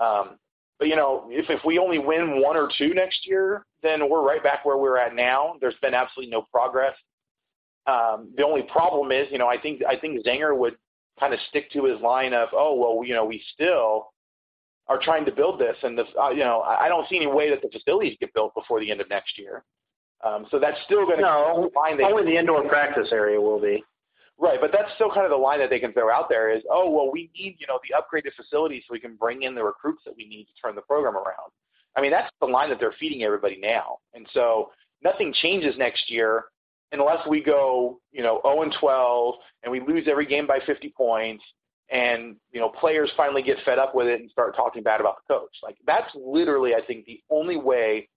Um, but you know, if if we only win one or two next year, then we're right back where we're at now. There's been absolutely no progress. Um, the only problem is, you know, I think I think Zenger would kind of stick to his line of, oh well, you know, we still are trying to build this, and the uh, you know, I don't see any way that the facilities get built before the end of next year. Um, so that's still going to no, only the indoor practice area will be. Right, but that's still kind of the line that they can throw out there is, oh well, we need you know the upgraded facilities so we can bring in the recruits that we need to turn the program around. I mean, that's the line that they're feeding everybody now, and so nothing changes next year unless we go you know 0 and 12 and we lose every game by 50 points and you know players finally get fed up with it and start talking bad about the coach. Like that's literally, I think, the only way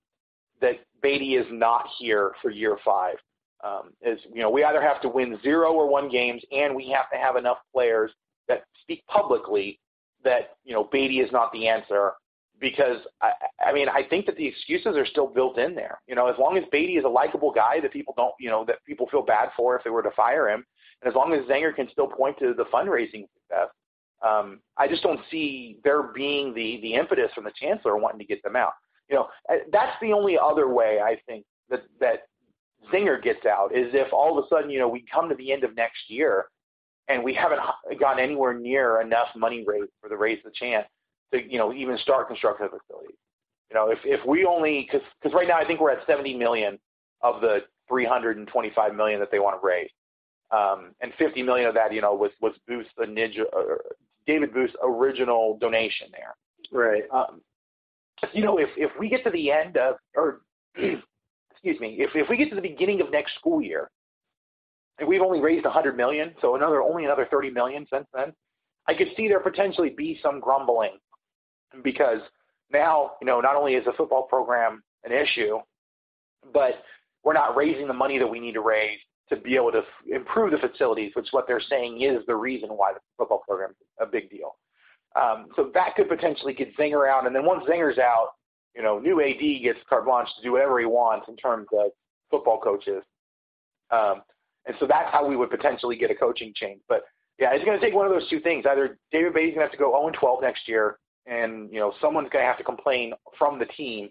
that Beaty is not here for year five um, is you know we either have to win zero or one games, and we have to have enough players that speak publicly that you know Beaty is not the answer. Because I, I mean, I think that the excuses are still built in there. You know, as long as Beaty is a likable guy that people don't, you know, that people feel bad for if they were to fire him, and as long as Zenger can still point to the fundraising success, um, I just don't see there being the the impetus from the chancellor wanting to get them out. You know, that's the only other way I think that that Zenger gets out is if all of a sudden, you know, we come to the end of next year and we haven't gotten anywhere near enough money raised for the raise the chance to, you know, even start construction of facilities. You know, if if we only because because right now I think we're at 70 million of the 325 million that they want to raise, um, and 50 million of that, you know, was was Booth the Ninja, uh, David Booth's original donation there. Right. Um, you know, if if we get to the end of or (clears throat) excuse me, if, if we get to the beginning of next school year, and we've only raised 100 million, so another only another 30 million since then, I could see there potentially be some grumbling because now, you know, not only is the football program an issue, but we're not raising the money that we need to raise to be able to f- improve the facilities, which what they're saying is the reason why the football program is a big deal. Um, so that could potentially get Zenger out, and then once Zenger's out, you know, new AD gets carte blanche to do whatever he wants in terms of football coaches. Um, and so that's how we would potentially get a coaching change. But yeah, it's going to take one of those two things. Either David Beaty's going to have to go 0 12 next year, and you know someone's going to have to complain from the team,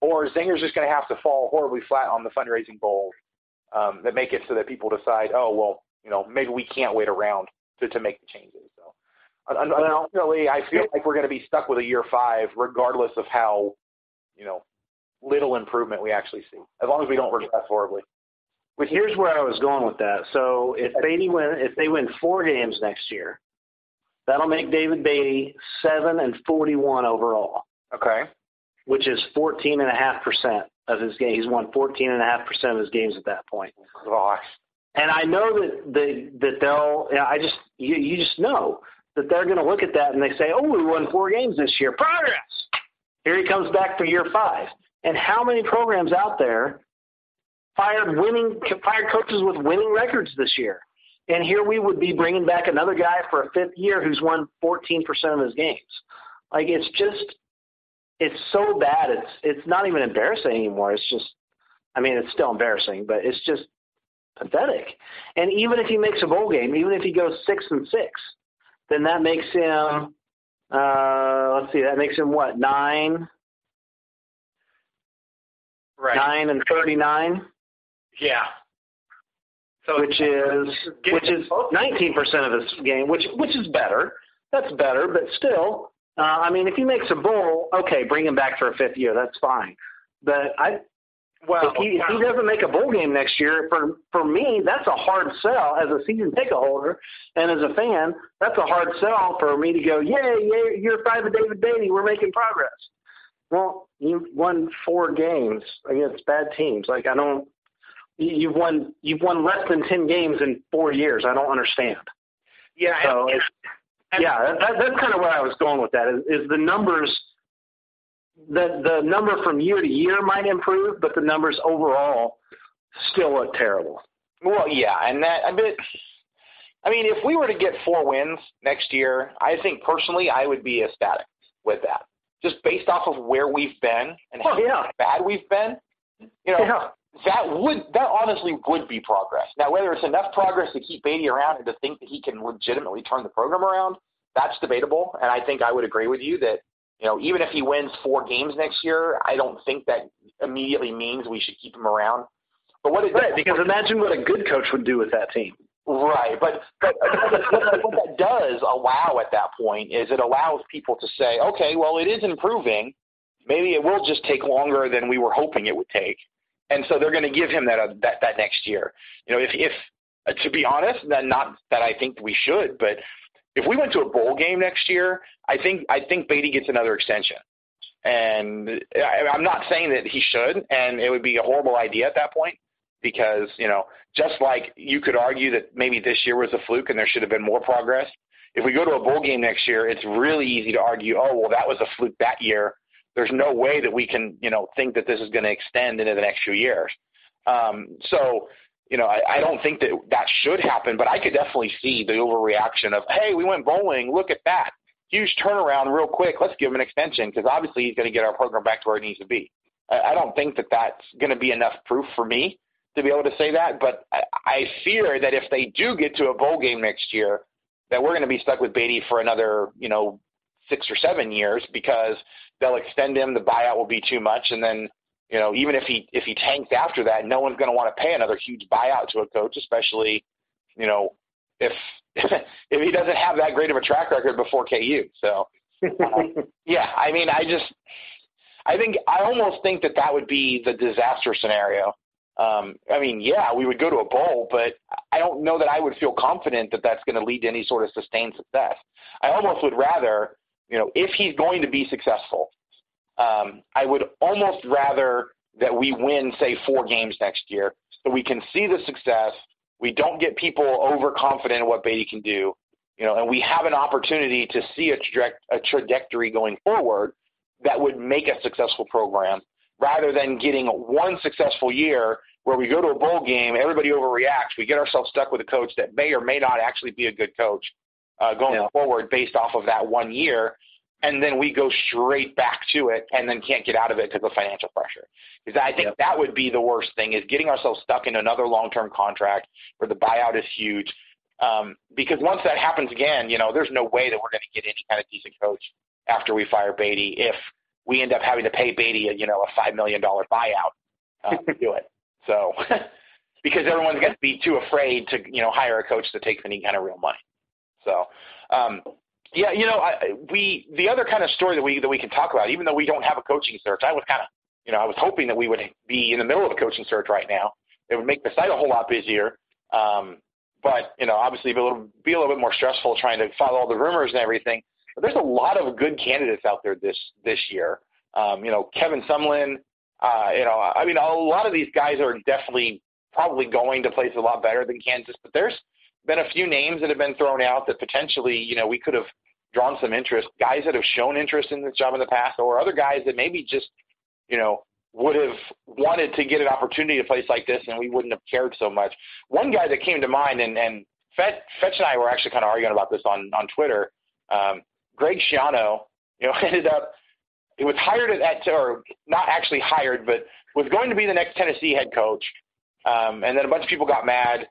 or Zenger's just going to have to fall horribly flat on the fundraising goals um, that make it so that people decide, oh well, you know, maybe we can't wait around to to make the changes. So unfortunately, I feel like we're going to be stuck with a year five, regardless of how you know, little improvement we actually see, as long as we don't regress horribly. But here's where I was going with that. So if Beaty win, if they win four games next year, that'll make David Beaty seven and forty-one overall. Okay. Which is fourteen and a half percent of his game. He's won fourteen and a half percent of his games at that point. Gosh. And I know that they that they'll. I just you, you just know that they're going to look at that and they say, "Oh, we won four games this year. Progress." Here he comes back for year five. And how many programs out there fired winning fired coaches with winning records this year? And here we would be bringing back another guy for a fifth year who's won 14% of his games. Like it's just, it's so bad. It's it's not even embarrassing anymore. It's just, I mean, it's still embarrassing, but it's just pathetic. And even if he makes a bowl game, even if he goes six and six, then that makes him uh, let's see, that makes him what nine? Right. Nine and thirty-nine. Yeah. So which is which is nineteen percent of his game, which which is better. That's better, but still, uh, I mean, if he makes a bowl, okay, bring him back for a fifth year. That's fine. But I well, if he, if he doesn't make a bowl game next year, for for me, that's a hard sell as a season ticket holder and as a fan. That's a hard sell for me to go, yay, yay, you're five of David Beaty, we're making progress. Well, you won four games against bad teams. Like I don't, you've won you've won less than ten games in four years. I don't understand. Yeah, so and, and, yeah, that, that's kind of where I was going with that. Is, is the numbers the the number from year to year might improve, but the numbers overall still look terrible. Well, yeah, and that I mean, I mean, if we were to get four wins next year, I think personally I would be ecstatic with that, just based off of where we've been and how oh, yeah. bad we've been. You know, yeah. that would that honestly would be progress. Now, whether it's enough progress to keep Beaty around and to think that he can legitimately turn the program around, that's debatable. And I think I would agree with you that you know, even if he wins four games next year, I don't think that immediately means we should keep him around. But what it right, because imagine what a good coach would do with that team. Right, but but what, what that does allow at that point is it allows people to say, okay, well, it is improving. Maybe it will just take longer than we were hoping it would take, and so they're going to give him that uh, that that next year. You know, if if uh, to be honest, then not that I think we should, but if we went to a bowl game next year, I think I think Beaty gets another extension. And I, I'm not saying that he should, and it would be a horrible idea at that point because you know just like you could argue that maybe this year was a fluke and there should have been more progress. If we go to a bowl game next year, it's really easy to argue, oh well, that was a fluke that year. There's no way that we can you know think that this is going to extend into the next few years. Um, so you know, I, I don't think that that should happen, but I could definitely see the overreaction of, hey, we went bowling, look at that, huge turnaround, real quick. Let's give him an extension because obviously he's going to get our program back to where it needs to be. I, I don't think that that's going to be enough proof for me to be able to say that, but I, I fear that if they do get to a bowl game next year, that we're going to be stuck with Beaty for another, you know, six or seven years because they'll extend him, the buyout will be too much, and then you know, even if he if he tanks after that, no one's going to want to pay another huge buyout to a coach, especially, you know, if (laughs) if he doesn't have that great of a track record before KU. So, uh, (laughs) yeah, I mean, I just I think I almost think that that would be the disaster scenario. Um, I mean, yeah, we would go to a bowl, but I don't know that I would feel confident that that's going to lead to any sort of sustained success. I almost would rather, you know, if he's going to be successful, um, I would almost rather that we win, say, four games next year, so we can see the success. We don't get people overconfident in what Beaty can do, you know, and we have an opportunity to see a, traje- a trajectory going forward that would make a successful program, rather than getting one successful year where we go to a bowl game, everybody overreacts, we get ourselves stuck with a coach that may or may not actually be a good coach uh, going yeah. forward based off of that one year, and then we go straight back to it and then can't get out of it because of financial pressure. Because I think yep. that would be the worst thing is getting ourselves stuck in another long-term contract where the buyout is huge. Um, because once that happens again, you know, there's no way that we're going to get any kind of decent coach after we fire Beaty if we end up having to pay Beaty, a, you know, a five million dollar buyout uh, to do it. So, (laughs) because everyone's going to be too afraid to, you know, hire a coach that takes any kind of real money. So, um, yeah, you know, I, we the other kind of story that we that we can talk about, even though we don't have a coaching search, I was kind of, you know, I was hoping that we would be in the middle of a coaching search right now. It would make the site a whole lot busier. Um, but you know, obviously, be a little be a little bit more stressful trying to follow all the rumors and everything. But there's a lot of good candidates out there this this year. Um, you know, Kevin Sumlin. Uh, you know, I mean, a lot of these guys are definitely probably going to place a lot better than Kansas. But there's been a few names that have been thrown out that potentially, you know, we could have drawn some interest, guys that have shown interest in this job in the past, or other guys that maybe just, you know, would have wanted to get an opportunity to place like this and we wouldn't have cared so much. One guy that came to mind, and, and Fetch, Fetch and I were actually kind of arguing about this on, on Twitter. Um, Greg Schiano, you know, (laughs) ended up, he was hired at, or not actually hired, but was going to be the next Tennessee head coach. Um, and then a bunch of people got mad.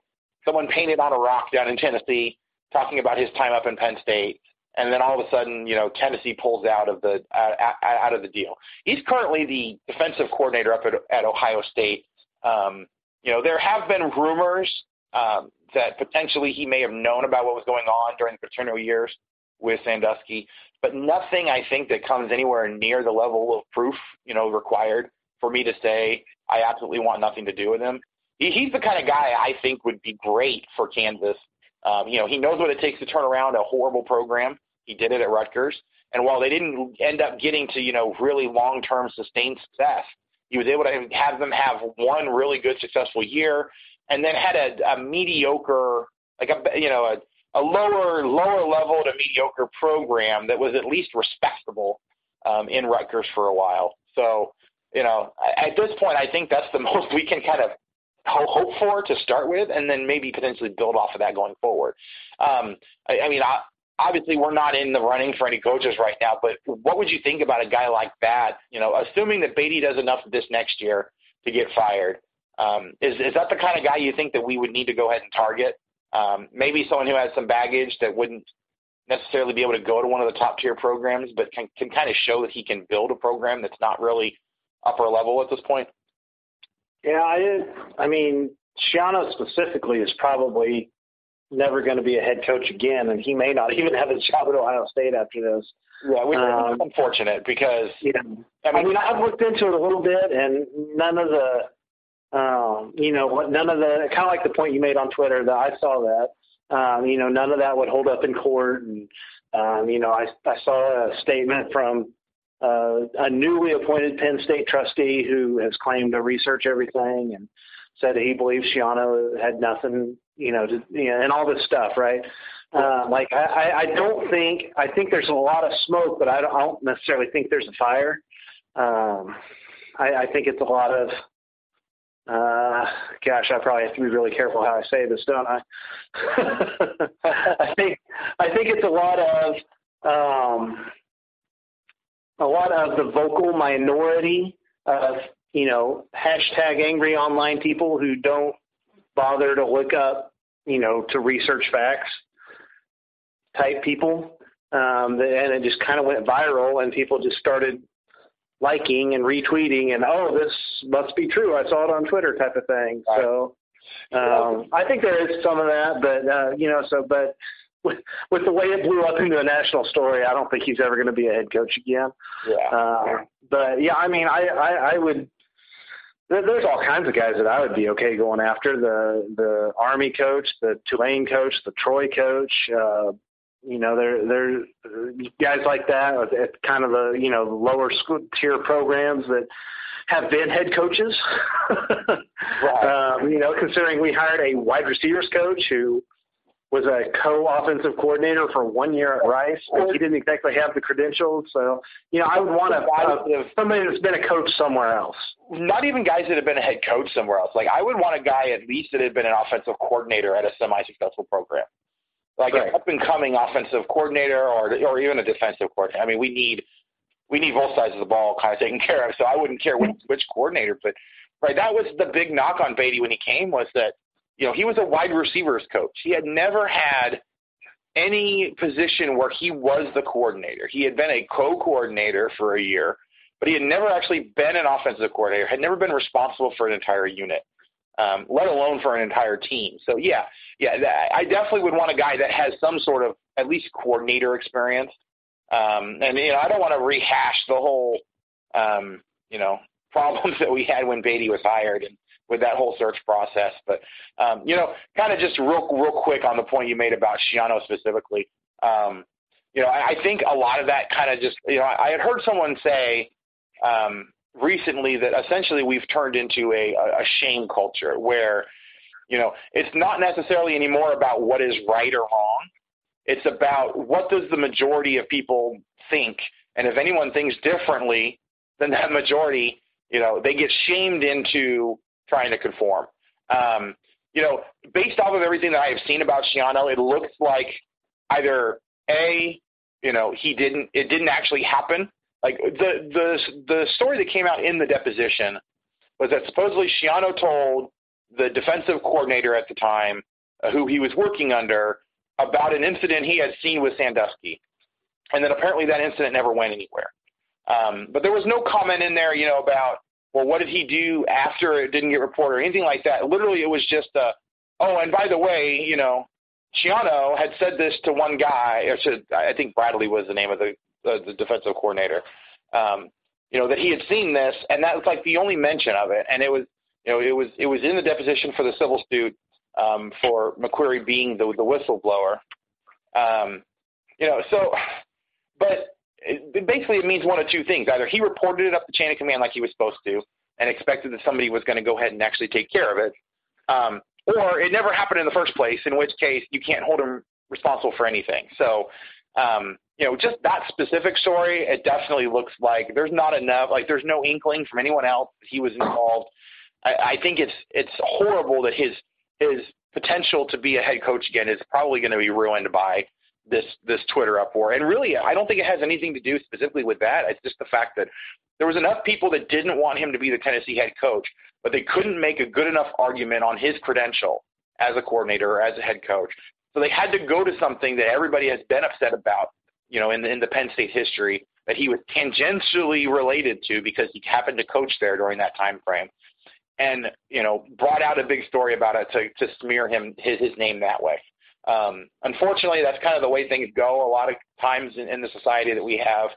Someone painted on a rock down in Tennessee talking about his time up in Penn State and then all of a sudden, you know, Tennessee pulls out of the uh, out of the deal. He's currently the defensive coordinator up at, at Ohio State. Um, you know, there have been rumors um, that potentially he may have known about what was going on during the Paterno years with Sandusky, but nothing I think that comes anywhere near the level of proof, you know, required for me to say I absolutely want nothing to do with him. He, he's the kind of guy I think would be great for Kansas. Um, you know, he knows what it takes to turn around a horrible program. He did it at Rutgers. And while they didn't end up getting to, you know, really long term sustained success, he was able to have them have one really good successful year and then had a, a mediocre, like a, you know, a, a lower, lower level to mediocre program that was at least respectable um, in Rutgers for a while. So, you know, at this point, I think that's the (laughs) most we can kind of hope for to start with, and then maybe potentially build off of that going forward. Um, I, I mean, I, obviously we're not in the running for any coaches right now, but what would you think about a guy like that? You know, assuming that Beaty does enough this next year to get fired, um, is is that the kind of guy you think that we would need to go ahead and target? Um, maybe someone who has some baggage that wouldn't necessarily be able to go to one of the top tier programs, but can can kind of show that he can build a program that's not really upper level at this point. Yeah, I I mean, Schiano specifically is probably never going to be a head coach again, and he may not (laughs) even have a job at Ohio State after this. Yeah, which Um, is unfortunate because Yeah, I I mean, mean, I've looked into it a little bit, and none of the, um, you know, what none of the kind of like the point you made on Twitter that I saw that, um, you know, none of that would hold up in court, and um, you know, I I saw a statement from uh, a newly appointed Penn State trustee who has claimed to research everything and said he believes Schiano had nothing, you know, to, you know, and all this stuff, right? Uh, like I, I- don't think I think there's a lot of smoke, but I don't, I don't necessarily think there's a fire. Um, I, I think it's a lot of. Uh, gosh, I probably have to be really careful how I say this, don't I? (laughs) I think I think it's a lot of um, a lot of the vocal minority of you know hashtag angry online people who don't bother to look up you know to research facts type people. Um, and it just kind of went viral and people just started liking and retweeting and oh this must be true. I saw it on twitter type of thing. So um, i think there is some of that but uh, you know so but with, with the way it blew up into a national story i don't think he's ever going to be a head coach again yeah. uh, but yeah, I mean, I, I, I would. There's all kinds of guys that I would be okay going after the the Army coach, the Tulane coach, the Troy coach. Uh, you know, there there guys like that at kind of the you know lower school tier programs that have been head coaches. (laughs) Right. um, you know, considering we hired a wide receivers coach who was a co-offensive coordinator for one year at Rice. He didn't exactly have the credentials, so you know I would want a, a somebody that's been a coach somewhere else. not even guys that have been a head coach somewhere else. Like I would want a guy at least that had been an offensive coordinator at a semi-successful program, like Right. an up-and-coming offensive coordinator or or even a defensive coordinator. I mean, we need we need both sides of the ball kind of taken (laughs) care of. So I wouldn't care which, which coordinator, but right, that was the big knock on Beaty when he came was that you know he was a wide receivers coach. He had never had any position where he was the coordinator. He had been a co-coordinator for a year, but he had never actually been an offensive coordinator. Had never been responsible for an entire unit, um, let alone for an entire team. So yeah, yeah, I definitely would want a guy that has some sort of at least coordinator experience. Um, and you know, I don't want to rehash the whole, um, you know, problems (laughs) that we had when Beaty was hired and with that whole search process. But um, you know, kind of just real real quick on the point you made about Schiano specifically. Um, you know, I, I think a lot of that kind of just you know, I, I had heard someone say um, recently that essentially we've turned into a, a a shame culture where you know it's not necessarily anymore about what is right or wrong. It's about what does the majority of people think, and if anyone thinks differently than that majority, you know, they get shamed into trying to conform. Um, you know, based off of everything that I have seen about Schiano, it looks like either a, you know, he didn't, it didn't actually happen. Like the the the story that came out in the deposition was that supposedly Schiano told the defensive coordinator at the time, uh, who he was working under, about an incident he had seen with Sandusky, and then apparently that incident never went anywhere. Um, but there was no comment in there, you know, about well, what did he do after it didn't get reported or anything like that. Literally, it was just a, oh, and by the way, you know, Schiano had said this to one guy, or to, I think Bradley was the name of the uh, the defensive coordinator. Um, you know that he had seen this, and that was like the only mention of it, and it was, you know, it was it was in the deposition for the civil suit um, for McQueary being the the whistleblower. Um, you know, so, but it, basically it means one of two things: either he reported it up the chain of command like he was supposed to, and expected that somebody was going to go ahead and actually take care of it, um, or it never happened in the first place, in which case you can't hold him responsible for anything. So, um, you know, just that specific story, it definitely looks like there's not enough, like there's no inkling from anyone else that he was involved. I, I think it's it's horrible that his his potential to be a head coach again is probably going to be ruined by this this Twitter uproar. And really, I don't think it has anything to do specifically with that. It's just the fact that there was enough people that didn't want him to be the Tennessee head coach, but they couldn't make a good enough argument on his credential as a coordinator or as a head coach. So they had to go to something that everybody has been upset about, you know, in the, in the Penn State history that he was tangentially related to because he happened to coach there during that time frame, and you know brought out a big story about it to to smear him his his name that way. Um, unfortunately, that's kind of the way things go. A lot of times in, in the society that we have,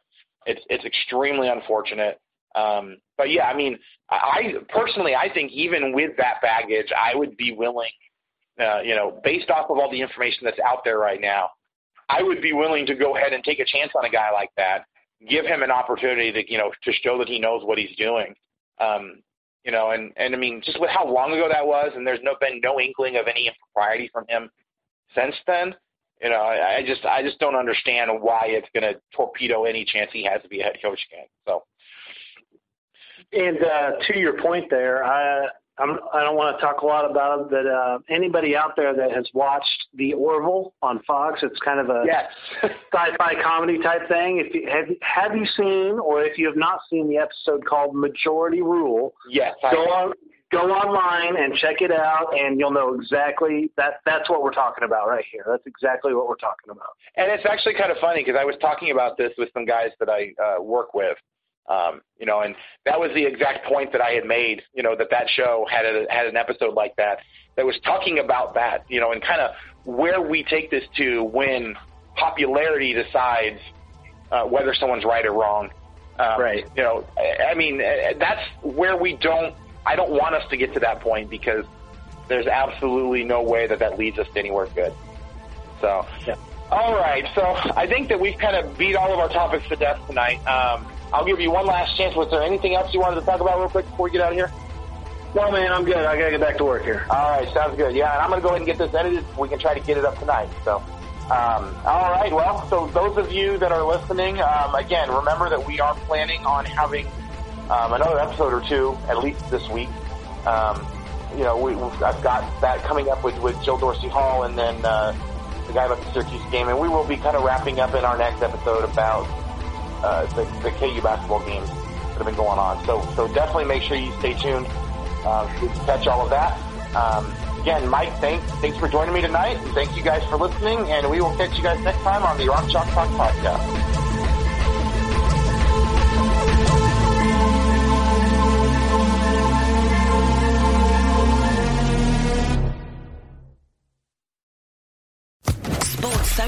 it's it's extremely unfortunate. Um, but yeah, I mean, I personally, I think even with that baggage, I would be willing, uh, you know, based off of all the information that's out there right now, I would be willing to go ahead and take a chance on a guy like that, give him an opportunity to, you know, to show that he knows what he's doing. Um, you know, and and I mean, just with how long ago that was, and there's no been no inkling of any impropriety from him since then. You know, I, I just I just don't understand why it's going to torpedo any chance he has to be a head coach again. So. And uh, to your point there, I I'm, I don't want to talk a lot about it, but uh, anybody out there that has watched The Orville on Fox, it's kind of a yes. (laughs) sci-fi comedy type thing. If you have, have you seen, or if you have not seen the episode called Majority Rule, yes, go on go online and check it out, and you'll know exactly that. That's what we're talking about right here. That's exactly what we're talking about. And it's actually kind of funny because I was talking about this with some guys that I uh, work with um, you know, and that was the exact point that I had made, you know, that that show had a, had an episode like that that was talking about that, you know, and kind of where we take this to when popularity decides uh, whether someone's right or wrong. Um, right. You know, I, mean, uh, that's where we don't. I don't want us to get to that point because there's absolutely no way that that leads us to anywhere good. So, yeah. all right. So I think that we've kind of beat all of our topics to death tonight. Um, I'll give you one last chance. Was there anything else you wanted to talk about real quick before we get out of here? No, man, I'm good. I gotta get back to work here. All right, sounds good. Yeah, and I'm gonna go ahead and get this edited. We can try to get it up tonight. So, um, all right. Well, so those of you that are listening, um, again, remember that we are planning on having um, another episode or two at least this week. Um, you know, we, I've got that coming up with with Jill Dorsey Hall, and then uh, the guy about the Syracuse game, and we will be kind of wrapping up in our next episode about uh, the, the KU basketball games that have been going on. So, so definitely make sure you stay tuned uh, to catch all of that. Um, again, Mike, thanks, thanks for joining me tonight. And thank you guys for listening, and we will catch you guys next time on the Rock Chalk Talk podcast.